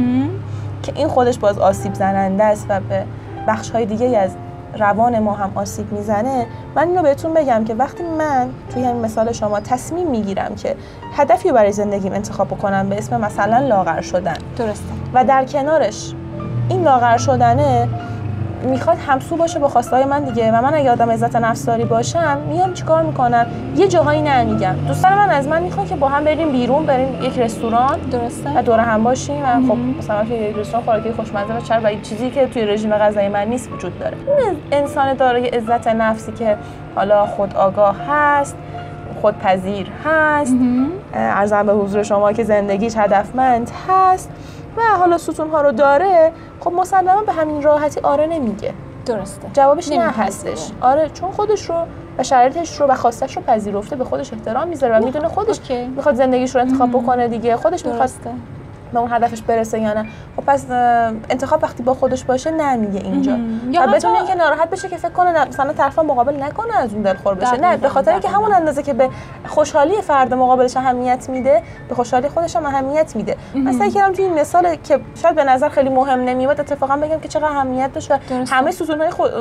که این خودش باز آسیب زننده است و به بخش های دیگه از روان ما هم آسیب می‌زنه. من اینو بهتون بگم که وقتی من توی همین مثال شما تصمیم می‌گیرم که هدفی رو برای زندگیم انتخاب بکنم به اسم مثلا لاغر شدن. درسته. و در کنارش این لاغر شدنه می‌خواد همسو باشه با خواستهای من دیگه و من اگه آدم عزت نفسداری باشم میام چیکار می‌کنم یه جاهایی نمیگم دوستان من از من می‌خوان که با هم بریم بیرون بریم یک رستوران. درسته. و دور هم باشیم و خب مثلا توی یک رستوران خوراکی خوشمزه و چرا و چیزی که توی رژیم غذایی من نیست وجود داره. این انسان دارای عزت نفسی که حالا خود آگاه هست خودپذیر هست ارزم به حضور شما که زندگیش هدفمند هست. و حالا ستون ها رو داره خب مسلما به همین راحتی آره نمیگه. درسته. جوابش نه هستش. آره چون خودش رو و شرایطش رو و خواستش رو پذیرفته به خودش احترام می‌ذاره و می‌دونه خودش می‌خواد زندگیش رو انتخاب بکنه دیگه. خودش می‌خواد به اون هدفش برسه یا نه. خب پس انتخاب وقتی با خودش باشه نمیگه اینجا. یا بدون اینکه ناراحت بشه که فکر کنه مثلا طرف مقابل نکنه از اون دلخور بشه. نه به خاطر اینکه همون اندازه که به خوشحالی فرد مقابلش اهمیت میده به خوشحالی خودش هم اهمیت میده. مثلا کردم توی این مثال که شاید به نظر خیلی مهم نمیاد اتفاقا بگم که چقدر اهمیت داشت همه ستونهای خود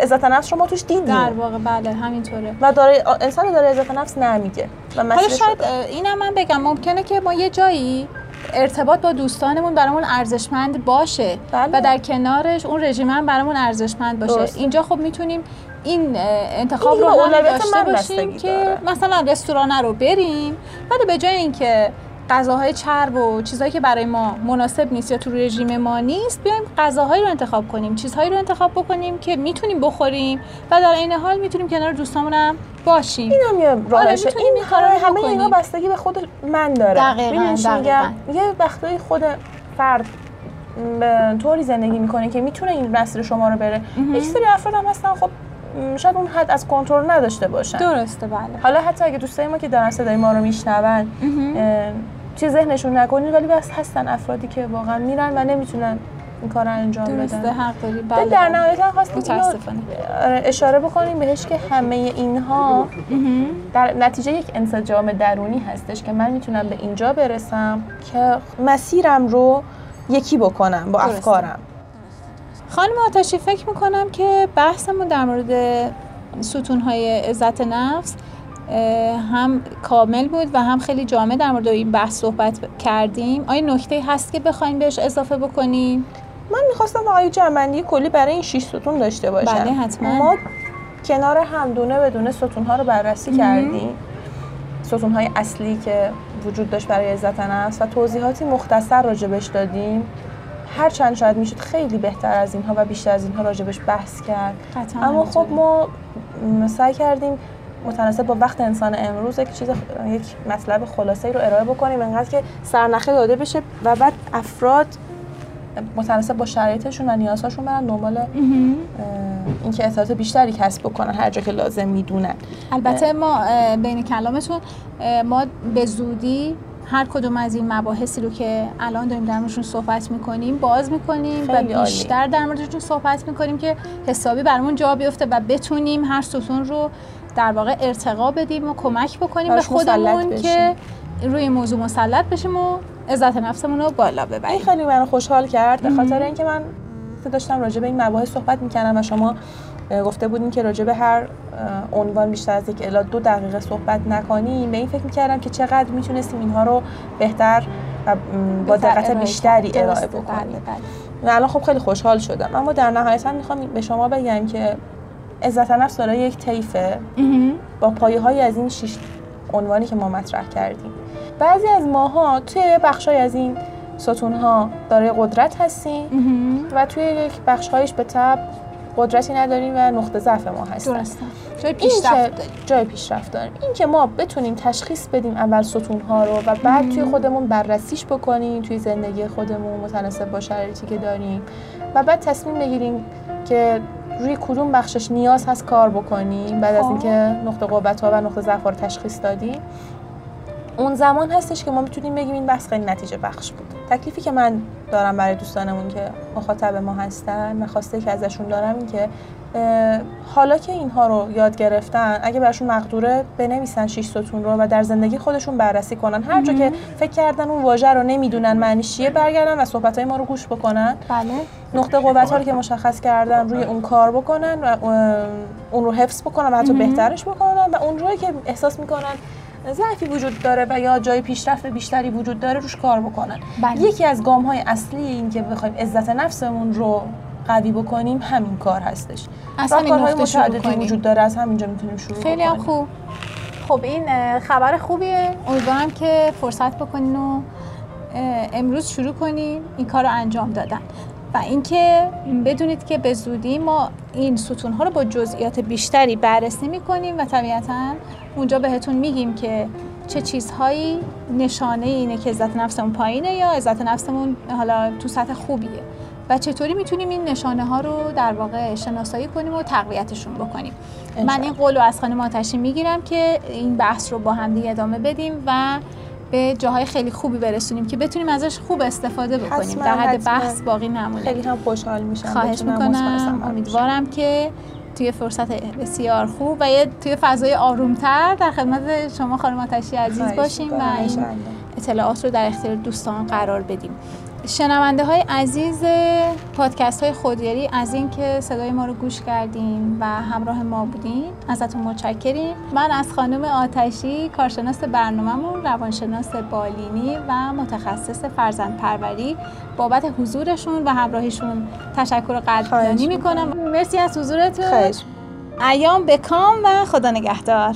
عزت نفس شما توش دیدیم. در واقع بله همینطوره. و داره انسان داره عزت نفس نمیگه. حالا شاید اینم من بگم ممکنه که ما یه جایی ارتباط با دوستانمون برامون ارزشمند باشه بله. و در کنارش اون رژیم هم برامون ارزشمند باشه. اینجا خب می‌تونیم این انتخاب رو هم داشته باشیم که مثلا رستوران رو بریم. ولی به جای اینکه غذاهای چرب و چیزهایی که برای ما مناسب نیست یا تو رژیم ما نیست بیایم غذاهایی رو انتخاب کنیم چیزهایی رو انتخاب بکنیم که می‌تونیم بخوریم و در این حال می‌تونیم کنار دوستامون باشیم. این هم یه راهشه آره این همه, همه اینا بستگی به خود من داره. دقیقاً, دقیقاً. یه وقتایی خود فرد به طوری زندگی می‌کنه که می‌تونه این مسیر شما رو بره. یک سری افراد هم هستن خب شاید اون حد از کنترل نداشته باشن. درسته بله. حالا حتی اگه دوستای ما که دارن صدای ما رو میشنون چه ذهنشون نکنید ولی بس هستن افرادی که واقعا میرن و نمی‌تونن این کار انجام بدن. درسته حق داری. بله در نهایت خواستیم آره، اشاره بکنیم بهش که همه اینها در نتیجه یک انسجام درونی هستش که من می‌تونم به اینجا برسم که مسیرم رو یکی بکنم با افکارم. خانم آتشی فکر می‌کنم که بحثمون در مورد ستونهای عزت نفس هم کامل بود و هم خیلی جامع در مورد این بحث صحبت کردیم. آیا نکته هست که بخوایم بهش اضافه بکنیم من می‌خواستم آیا جمعندی کلی برای این شیش ستون داشته باشم. بله حتما. ما کنار هم دونه به دونه ستون ها رو بررسی کردیم. ستون های اصلی که وجود داشت برای عزت نفس و توضیحاتی مختصر راجبش دادیم. هر چند شاید می‌شد خیلی بهتر از اینها و بیشتر از اینها راجبش بحث کرد. اما خب ما سعی کردیم متناسب با وقت انسان امروز یک چیز یک مطلب خلاصه ای رو ارائه بکنیم. انقدر که سرنخه داده بشه و بعد افراد متناسب با شرایطشون و نیازهاشون برن دنبال اینکه اطلاعات بیشتری کسب بکنن هر جا که لازم می‌دونن. البته ما بین کلامتون ما به زودی هر کدوم از این مباحثی رو که الان داریم در موردشون صحبت می‌کنیم باز می‌کنیم و بیشتر در موردشون صحبت می‌کنیم که حسابی برامون جا بیفته و بتونیم هر ستون رو در واقع ارتقا بدیم و کمک بکنیم به خودمون که روی موضوع مسلط بشیم و عزت نفسمون رو بالا ببریم. این خیلی منو خوشحال کرد به خاطر اینکه من داشتم راجع به این مباحث صحبت می‌کردم و شما گفته بودیم که راجع به هر عنوان بیشتر از یک الا دو دقیقه صحبت نکنیم. به این فکر می‌کردم که چقدر می‌تونستیم اینها رو بهتر و با دقت بیشتری ارائه بکنیم. بله، بله. و الان خب خیلی خوشحال شدم. اما در نهایت می‌خوام به شما بگم که عزت نفس داره یک طیفه. با پایه های از این شش عنوانی که ما مطرح کردیم. بعضی از ماها توی بخشای از این ستون ها داره قدرت هستیم و توی یک بخش هایش به تب قدرتی نداریم و نقطه ضعف ما هست درسته. جای پیشرفت داریم. جای پیشرفت داریم. این که ما بتونیم تشخیص بدیم اول ستون ها رو و بعد توی خودمون بررسیش بکنیم توی زندگی خودمون متناسب با شرایطی که داریم و بعد تصمیم بگیریم که روی کدوم بخشش نیاز هست کار بکنیم بعد از اینکه نقطه قوت ها و نقطه ضعف رو تشخیص دادیم. اون زمان هستش که ما می‌تونیم بگیم این بحث خیلی نتیجه بخش بود. تکلیفی که من دارم برای دوستانمون که مخاطب ما هستن نخواسته که ازشون دارم این که حالا که اینها رو یاد گرفتن اگه براشون مقدوره بنویسن 6 ستون رو و در زندگی خودشون بررسی کنن. هر جا که فکر کردن اون واژه رو نمی‌دونن معنیش چیه برگردن و صحبت های ما رو گوش بکنن. بله. نقطه قوت ها رو که مشخص کردن روی اون کار بکنن و اون رو حفظ بکنن و حتی بهترش بکنن و اون روی که احساس می‌کنن ضعفی وجود داره و یا جای پیشرفت بیشتری وجود داره روش کار بکنن. بله. یکی از گام های اصلی این که بخوایم عزت نفسمون رو قوی بکنیم همین کار هستش. شروع کنیم. وجود داره از همینجا می‌تونیم شروع خیلی هم خوب. خب این خبر خوبیه. امیدوارم که فرصت بکنین و امروز شروع کنیم این کار رو انجام دادن. و اینکه بدونید که به زودی ما این ستون ها رو با جزئیات بیشتری بررسی می‌کنیم و طبیعتا اونجا بهتون میگیم که چه چیزهایی نشانه اینه که عزت نفسمون پایینه یا عزت نفسمون حالا تو سطح خوبیه. و چطوری می‌تونیم این نشانه ها رو در واقع شناسایی کنیم و تقویتشون بکنیم؟ من این قول رو از خانم آتشی می‌گیرم که این بحث رو با هم دیگه ادامه بدیم و به جاهای خیلی خوبی برسونیم که بتونیم ازش خوب استفاده بکنیم. در حد بحث باقی نمونه خیلی هم خوشحال میشم خواهش می‌کنم. امیدوارم که توی فرصت بسیار خوب و یه توی فضای آرومتر در خدمت شما خانم آتشی عزیز باشیم و این اطلاعات رو در اختیار دوستان قرار بدیم. شنونده های عزیز پادکست های خودیاری از اینکه صدای ما رو گوش کردیم و همراه ما بودین ازتون متشکریم. من از خانم آتشی کارشناس برنامهمون روانشناس بالینی و متخصص فرزند پروری بابت حضورشون و همراهیشون تشکر قدردانی می‌کنم. مرسی از حضورتون. ایام بکام و خدا نگهدار.